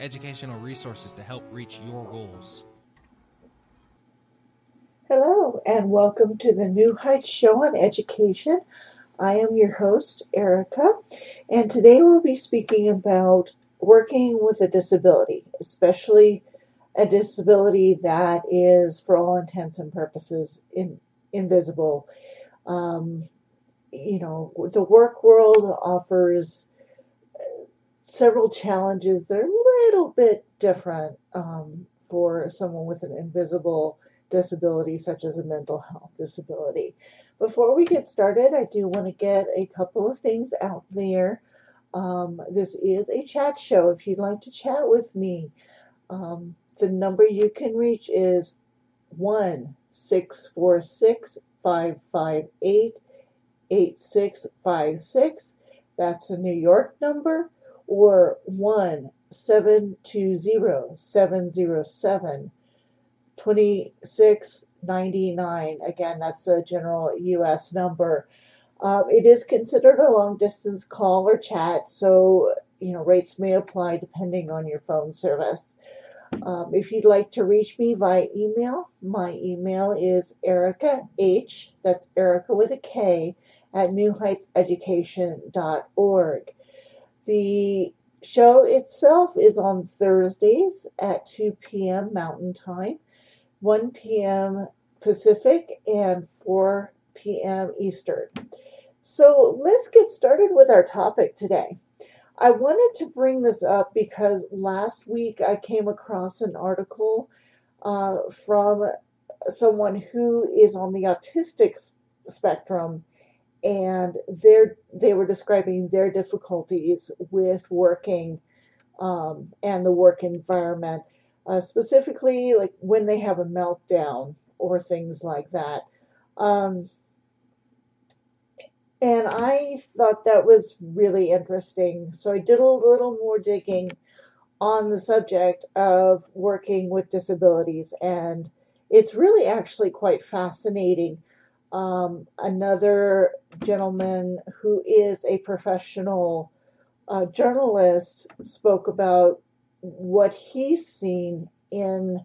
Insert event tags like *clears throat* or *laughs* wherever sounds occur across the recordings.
educational resources to help reach your goals. Hello, and welcome to the New Heights Show on Education. I am your host, Erika, and today we'll be speaking about working with a disability, especially a disability that is, for all intents and purposes, in, invisible. Um, you know, the work world offers several challenges that are a little bit different um, for someone with an invisible disability, such as a mental health disability. Before we get started, I do want to get a couple of things out there. Um, this is a chat show. If you'd like to chat with me, um, the number you can reach is 1 646 558 8656. That's a New York number. Or 1 720 707 2699. Again, that's a general U.S. number. Um, it is considered a long distance call or chat, so you know rates may apply depending on your phone service. Um, if you'd like to reach me via email, my email is Erika H. That's Erika with a K at newheightseducation.org. The show itself is on Thursdays at 2 p.m. Mountain Time, 1 p.m. Pacific, and 4 p.m. Eastern. So let's get started with our topic today. I wanted to bring this up because last week I came across an article uh, from someone who is on the autistic spectrum and they they were describing their difficulties with working um, and the work environment, uh, specifically like when they have a meltdown or things like that. Um, and I thought that was really interesting. So I did a little more digging on the subject of working with disabilities, and it's really actually quite fascinating um, another gentleman who is a professional uh, journalist spoke about what he's seen in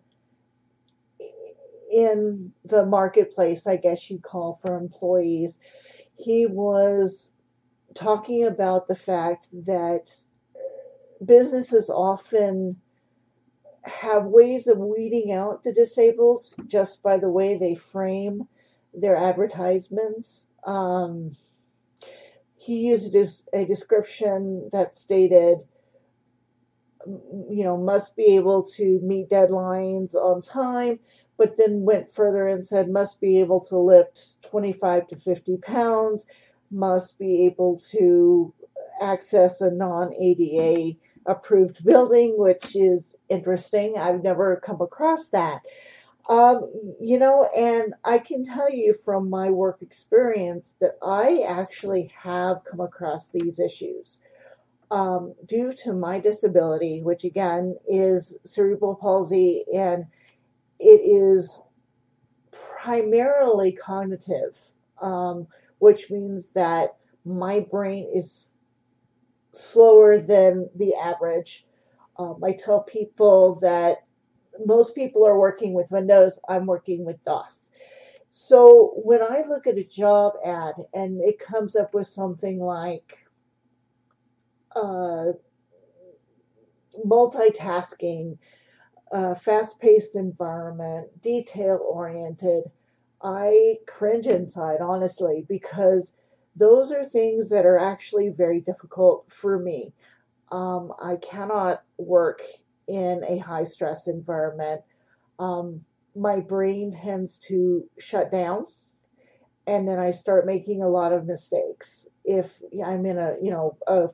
in the marketplace, I guess you'd call for employees. He was talking about the fact that businesses often have ways of weeding out the disabled just by the way they frame their advertisements. Um, he used a description that stated, you know, must be able to meet deadlines on time, but then went further and said must be able to lift 25 to 50 pounds, must be able to access a non ADA approved building, which is interesting. I've never come across that. Um, you know, and I can tell you from my work experience that I actually have come across these issues. Um, due to my disability, which again is cerebral palsy, and it is primarily cognitive, um, which means that my brain is slower than the average. Um, I tell people that most people are working with Windows, I'm working with DOS. So when I look at a job ad and it comes up with something like uh, multitasking, uh, fast paced environment, detail oriented, I cringe inside, honestly, because those are things that are actually very difficult for me. Um, I cannot work in a high stress environment, um, my brain tends to shut down and then I start making a lot of mistakes. If I'm in a, you know, a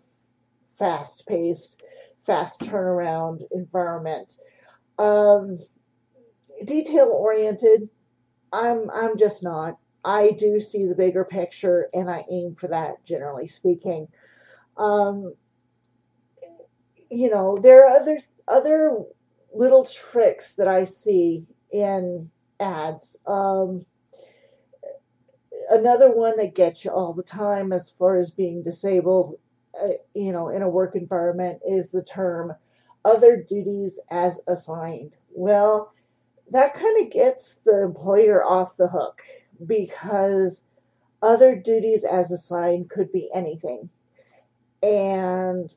fast paced, fast turnaround environment. Um, detail oriented. I'm I'm just not. I do see the bigger picture and I aim for that generally speaking. Um, you know, there are other other little tricks that I see in ads. Um, another one that gets you all the time as far as being disabled, uh, you know, in a work environment is the term other duties as assigned. Well, that kind of gets the employer off the hook because other duties as assigned could be anything. And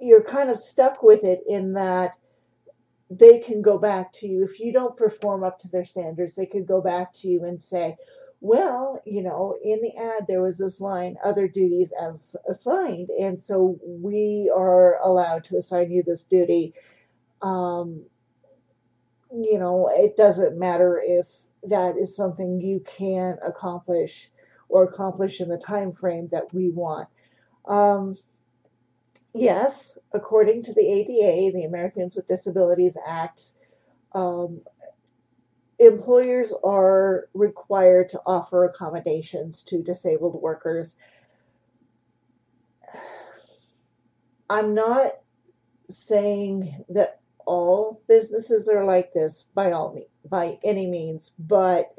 you're kind of stuck with it in that they can go back to you. If you don't perform up to their standards they could go back to you and say well you know in the ad there was this line other duties as assigned and so we are allowed to assign you this duty. Um, you know it doesn't matter if that is something you can accomplish or accomplish in the time frame that we want. Um, yes, according to the ADA, the Americans with Disabilities Act, um, employers are required to offer accommodations to disabled workers. I'm not saying that all businesses are like this by all by any means, but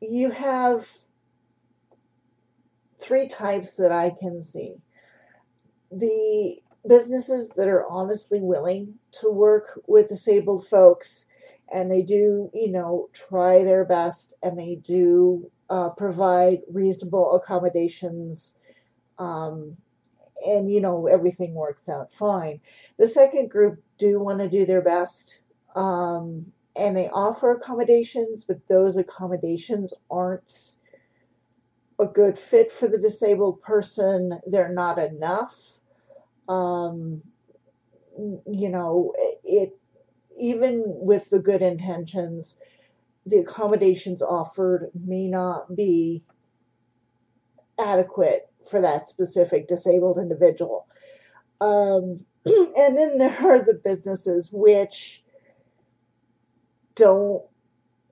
you have three types that I can see the businesses that are honestly willing to work with disabled folks and they do, you know, try their best and they do uh, provide reasonable accommodations. Um, and, you know, everything works out fine. The second group do want to do their best. Um, and they offer accommodations, but those accommodations aren't a good fit for the disabled person. They're not enough um, you know, it even with the good intentions, the accommodations offered may not be adequate for that specific disabled individual. Um, *clears throat* and then there are the businesses which don't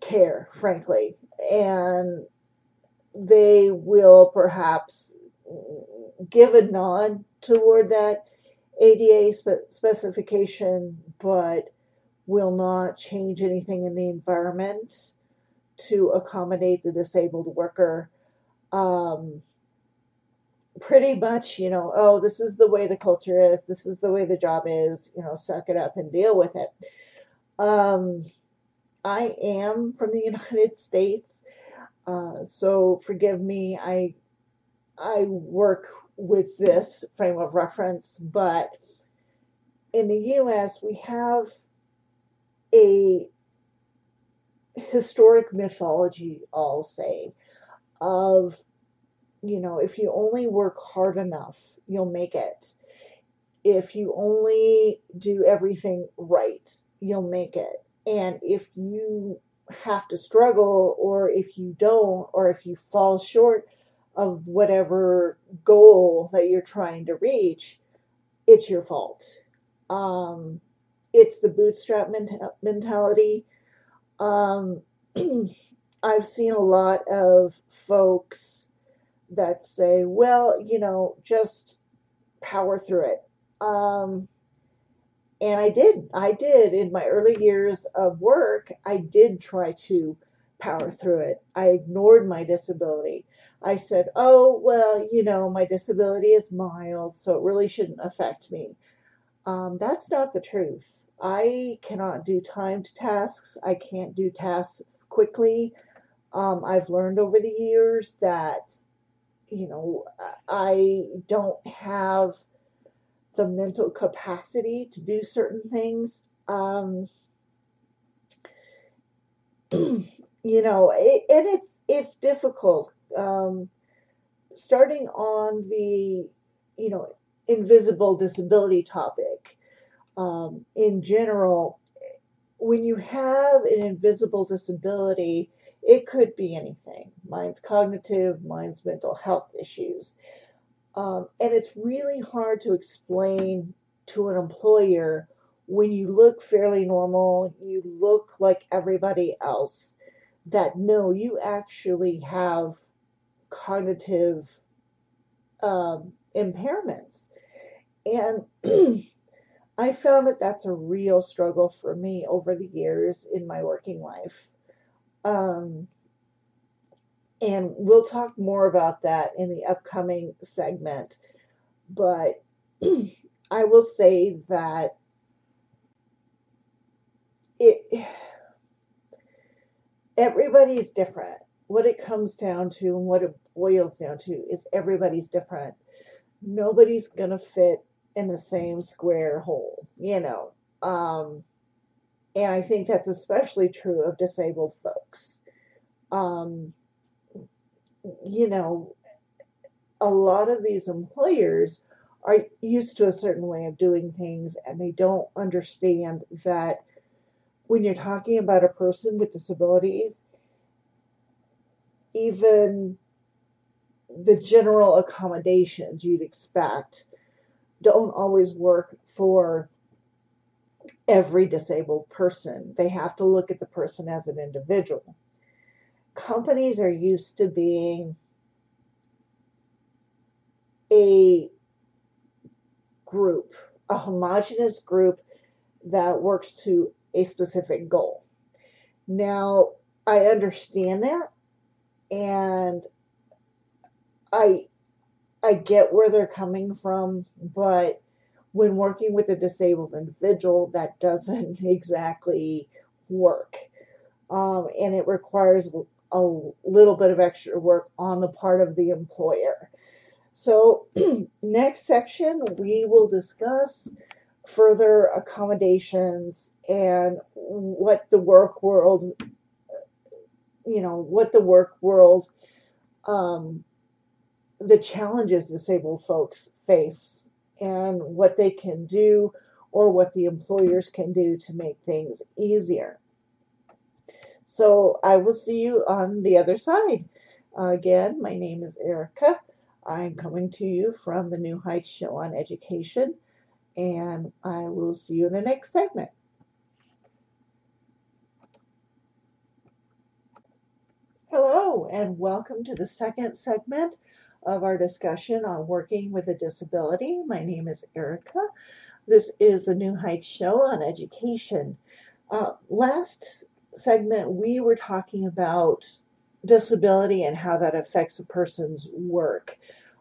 care, frankly, and they will perhaps give a nod toward that ADA spe- specification, but will not change anything in the environment to accommodate the disabled worker. Um, pretty much, you know, oh, this is the way the culture is, this is the way the job is, you know, suck it up and deal with it. Um, I am from the *laughs* United States, uh, so forgive me. I I work with this frame of reference, but in the US, we have a historic mythology, I'll say, of, you know, if you only work hard enough, you'll make it. If you only do everything right, you'll make it. And if you have to struggle, or if you don't, or if you fall short, of whatever goal that you're trying to reach, it's your fault. Um, it's the bootstrap mentality. Um, *clears throat* I've seen a lot of folks that say, well, you know, just power through it. Um, and I did. I did in my early years of work, I did try to power through it. I ignored my disability. I said, oh, well, you know, my disability is mild, so it really shouldn't affect me. Um, that's not the truth. I cannot do timed tasks, I can't do tasks quickly. Um, I've learned over the years that, you know, I don't have the mental capacity to do certain things. Um, *clears throat* you know, it, and it's it's difficult. Um, starting on the, you know, invisible disability topic, um, in general, when you have an invisible disability, it could be anything. Mine's cognitive, mine's mental health issues. Um, and it's really hard to explain to an employer when you look fairly normal, you look like everybody else, that no, you actually have cognitive um, impairments. And *clears throat* I found that that's a real struggle for me over the years in my working life. Um, and we'll talk more about that in the upcoming segment. But *clears throat* I will say that it *sighs* everybody's different. What it comes down to and what it boils down to is everybody's different. Nobody's gonna fit in the same square hole, you know. Um, and I think that's especially true of disabled folks. Um, you know, a lot of these employers are used to a certain way of doing things and they don't understand that when you're talking about a person with disabilities, even the general accommodations you'd expect don't always work for every disabled person. They have to look at the person as an individual. Companies are used to being a group, a homogenous group that works to a specific goal. Now, I understand that and I I get where they're coming from, but when working with a disabled individual, that *laughs* doesn't exactly work. Um, and it requires a little bit of extra work on the part of the employer. So, *clears throat* next section, we will discuss further accommodations and what the work world, you know, what the work world um, the challenges disabled folks face and what they can do or what the employers can do to make things easier. So I will see you on the other side. Uh, again, my name is Erika. I'm coming to you from the New Heights Show on Education, and I will see you in the next segment. Hello, and welcome to the second segment of our discussion on working with a disability. My name is Erika. This is the New Heights Show on education. Uh, last segment, we were talking about disability and how that affects a person's work,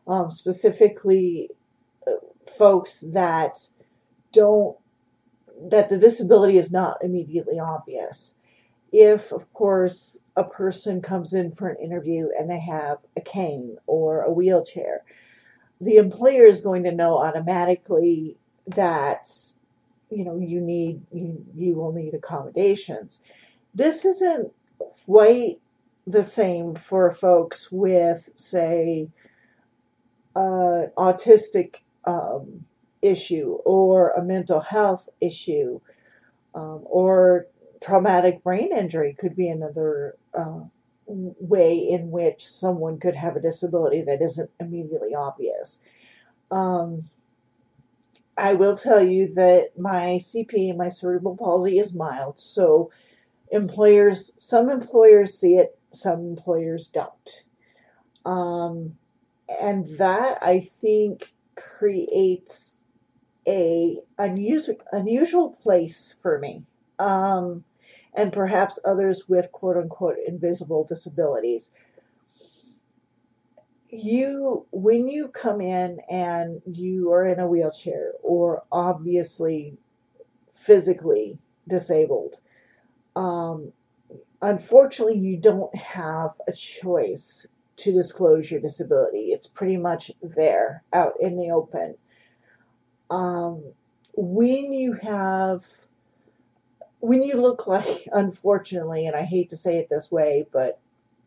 um, specifically, uh, folks that don't, that the disability is not immediately obvious if, of course, a person comes in for an interview and they have a cane or a wheelchair, the employer is going to know automatically that you know you need you, you will need accommodations. This isn't quite the same for folks with, say, an autistic um, issue or a mental health issue um, or traumatic brain injury could be another uh, way in which someone could have a disability that isn't immediately obvious. Um, I will tell you that my CP, my cerebral palsy, is mild. So employers, some employers see it, some employers don't. Um, and that I think creates a unusual unusual place for me. Um, and perhaps others with quote unquote invisible disabilities. You, when you come in and you are in a wheelchair or obviously physically disabled, um, unfortunately, you don't have a choice to disclose your disability. It's pretty much there out in the open. Um, when you have when you look *laughs* like, unfortunately, and I hate to say it this way, but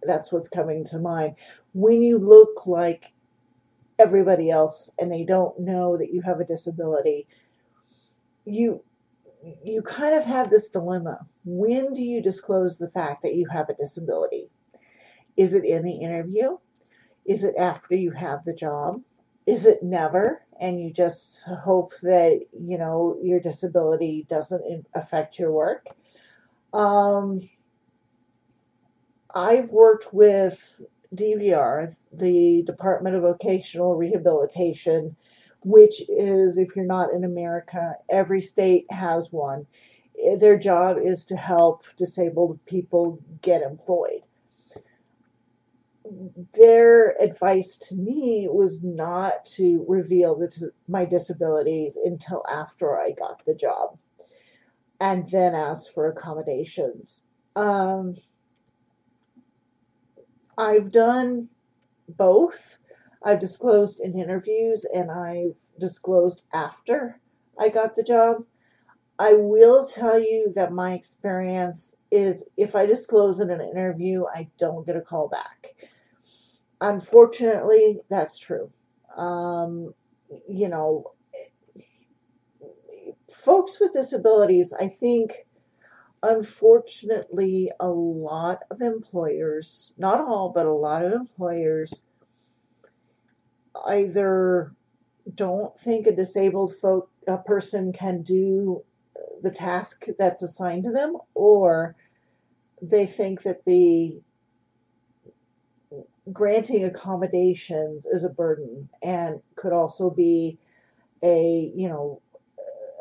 that's what's coming to mind, when you look like everybody else and they don't know that you have a disability, you you kind of have this dilemma. When do you disclose the fact that you have a disability? Is it in the interview? Is it after you have the job? Is it never? And you just hope that you know your disability doesn't affect your work. Um, I've worked with DVR, the Department of Vocational Rehabilitation, which is, if you're not in America, every state has one. Their job is to help disabled people get employed. Their advice to me was not to reveal this, my disabilities until after I got the job and then ask for accommodations. Um, I've done both. I've disclosed in interviews and I've disclosed after I got the job. I will tell you that my experience is if I disclose in an interview, I don't get a call back. Unfortunately, that's true. Um, you know, folks with disabilities, I think, unfortunately, a lot of employers, not all, but a lot of employers, either don't think a disabled folk a person can do the task that's assigned to them, or they think that the granting accommodations is a burden and could also be a you know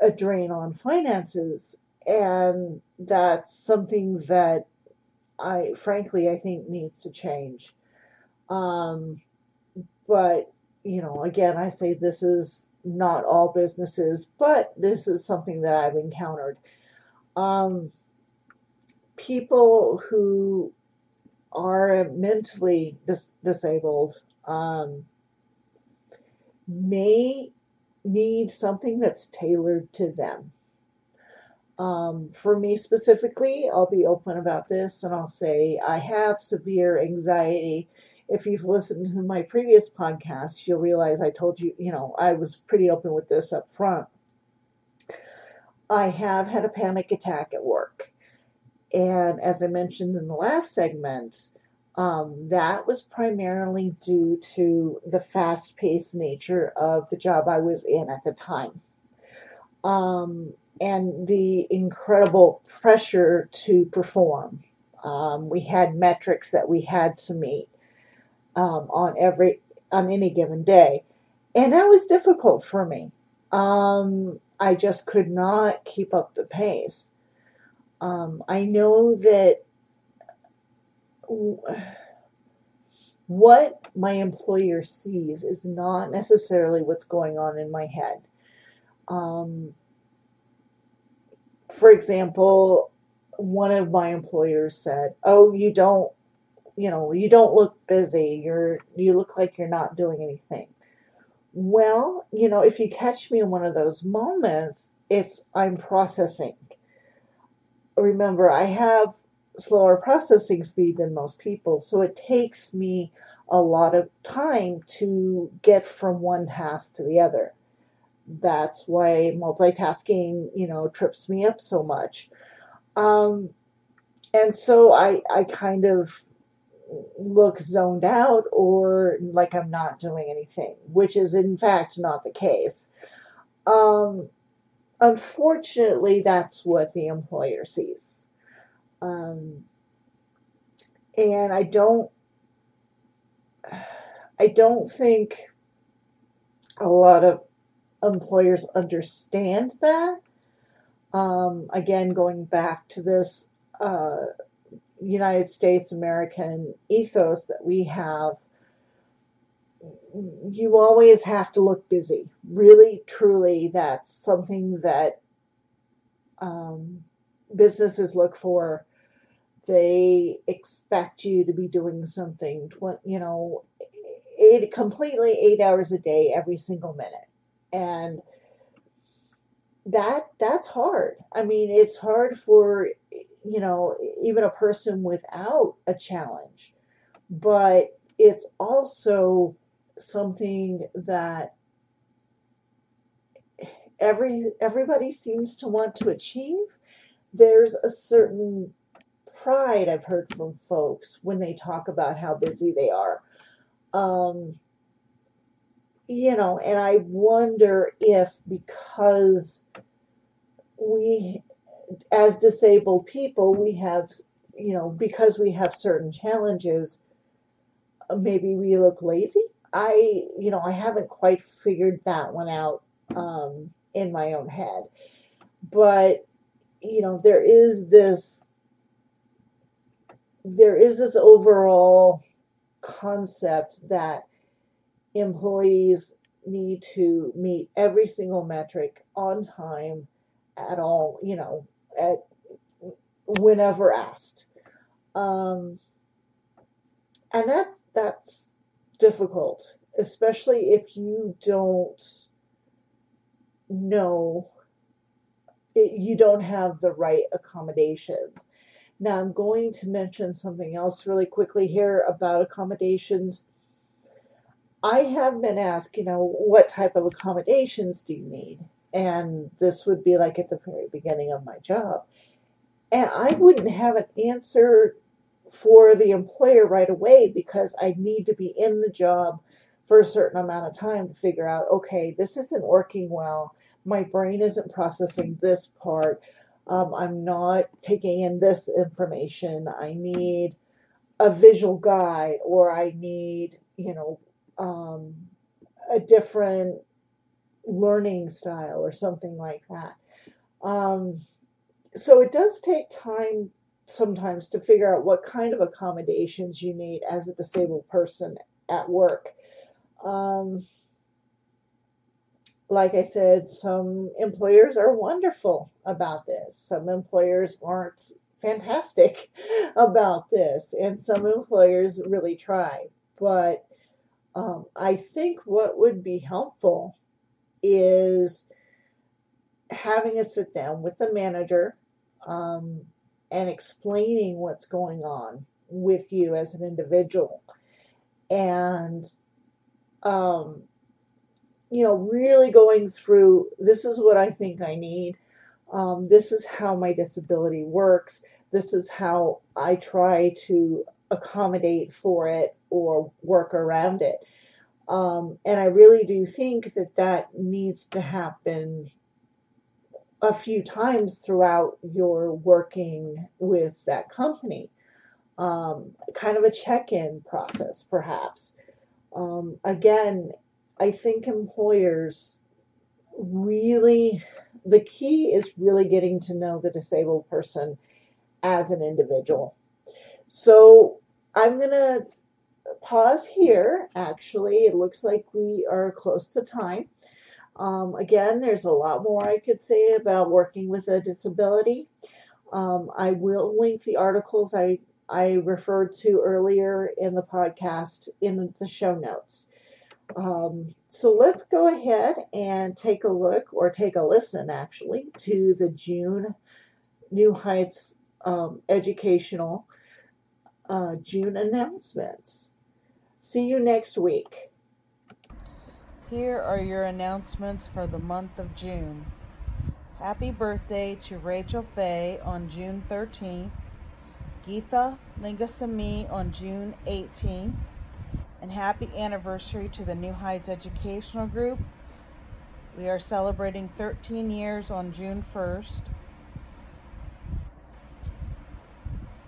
a drain on finances and that's something that I frankly I think needs to change. Um, but you know, again, I say this is not all businesses, but this is something that I've encountered. Um, people who are mentally dis- disabled um, may need something that's tailored to them. Um, for me specifically, I'll be open about this and I'll say I have severe anxiety. If you've listened to my previous podcast, you'll realize I told you, you know, I was pretty open with this up front. I have had a panic attack at work. And as I mentioned in the last segment, um, that was primarily due to the fast paced nature of the job I was in at the time. Um, and the incredible pressure to perform. Um, we had metrics that we had to meet um, on every on any given day, and that was difficult for me. Um, I just could not keep up the pace. Um, I know that what my employer sees is not necessarily what's going on in my head. Um, for example, one of my employers said, "Oh, you don't, you know, you don't look busy. You're you look like you're not doing anything." Well, you know, if you catch me in one of those moments, it's I'm processing. Remember, I have slower processing speed than most people, so it takes me a lot of time to get from one task to the other that's why multitasking, you know, trips me up so much. Um, and so I, I kind of look zoned out or like I'm not doing anything, which is in fact not the case. Um, unfortunately, that's what the employer sees. Um, and I don't, I don't think a lot of employers understand that. Um, again, going back to this uh, United States American ethos that we have, you always have to look busy. Really, truly, that's something that um, businesses look for. They expect you to be doing something, you know, eight, completely eight hours a day, every single minute and that that's hard i mean it's hard for you know even a person without a challenge but it's also something that every everybody seems to want to achieve there's a certain pride i've heard from folks when they talk about how busy they are um, you know, and I wonder if because we, as disabled people, we have, you know, because we have certain challenges, maybe we look lazy. I, you know, I haven't quite figured that one out um, in my own head. But, you know, there is this, there is this overall concept that employees need to meet every single metric on time at all, you know, at whenever asked. Um, and that's that's difficult, especially if you don't know it, you don't have the right accommodations. Now, I'm going to mention something else really quickly here about accommodations. I have been asked, you know, what type of accommodations do you need? And this would be like at the very beginning of my job. And I wouldn't have an answer for the employer right away because I need to be in the job for a certain amount of time to figure out okay, this isn't working well. My brain isn't processing this part. Um, I'm not taking in this information. I need a visual guide or I need, you know, um, a different learning style or something like that. Um, so it does take time sometimes to figure out what kind of accommodations you need as a disabled person at work. Um, like I said, some employers are wonderful about this. Some employers aren't fantastic *laughs* about this, and some employers really try. But um, I think what would be helpful is having a sit down with the manager um, and explaining what's going on with you as an individual. And, um, you know, really going through this is what I think I need. Um, this is how my disability works. This is how I try to accommodate for it or work around it. Um, and I really do think that that needs to happen a few times throughout your working with that company. Um, kind of a check in process, perhaps. Um, again, I think employers really, the key is really getting to know the disabled person as an individual. So I'm going to pause here, actually. It looks like we are close to time. Um, again, there's a lot more I could say about working with a disability. Um, I will link the articles I, I referred to earlier in the podcast in the show notes. Um, so let's go ahead and take a look, or take a listen actually, to the June New Heights um, educational uh, June announcements. See you next week. Here are your announcements for the month of June. Happy birthday to Rachel Fay on June 13th, Geetha Lingasamy on June 18th, and happy anniversary to the New Heights Educational Group. We are celebrating 13 years on June 1st.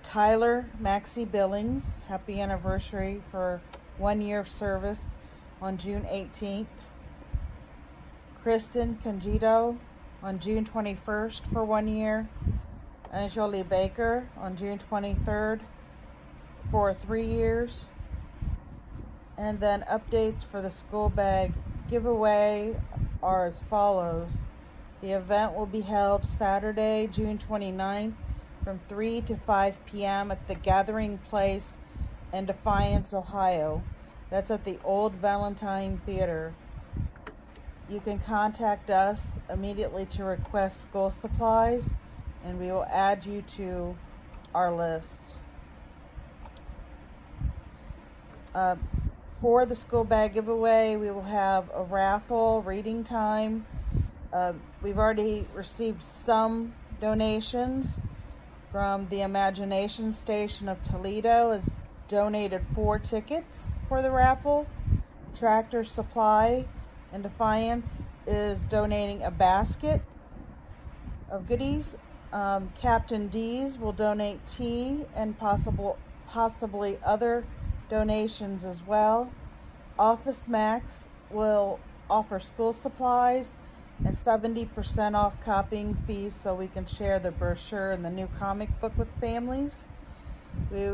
Tyler Maxie Billings, happy anniversary for one year of service on June 18th. Kristen Congito on June 21st for one year. Anjali Baker on June 23rd for three years. And then updates for the school bag giveaway are as follows. The event will be held Saturday, June 29th from 3 to 5 p.m. at the Gathering Place in Defiance, Ohio. That's at the Old Valentine Theater. You can contact us immediately to request school supplies, and we will add you to our list. Uh, for the school bag giveaway, we will have a raffle, reading time. Uh, we've already received some donations from the Imagination Station of Toledo has donated four tickets for the raffle. Tractor Supply and Defiance is donating a basket of goodies. Um, Captain D's will donate tea and possible possibly other donations as well. Office Max will offer school supplies and 70% off copying fees so we can share the brochure and the new comic book with families. We,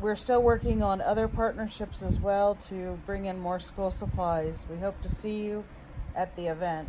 we're still working on other partnerships as well to bring in more school supplies. We hope to see you at the event.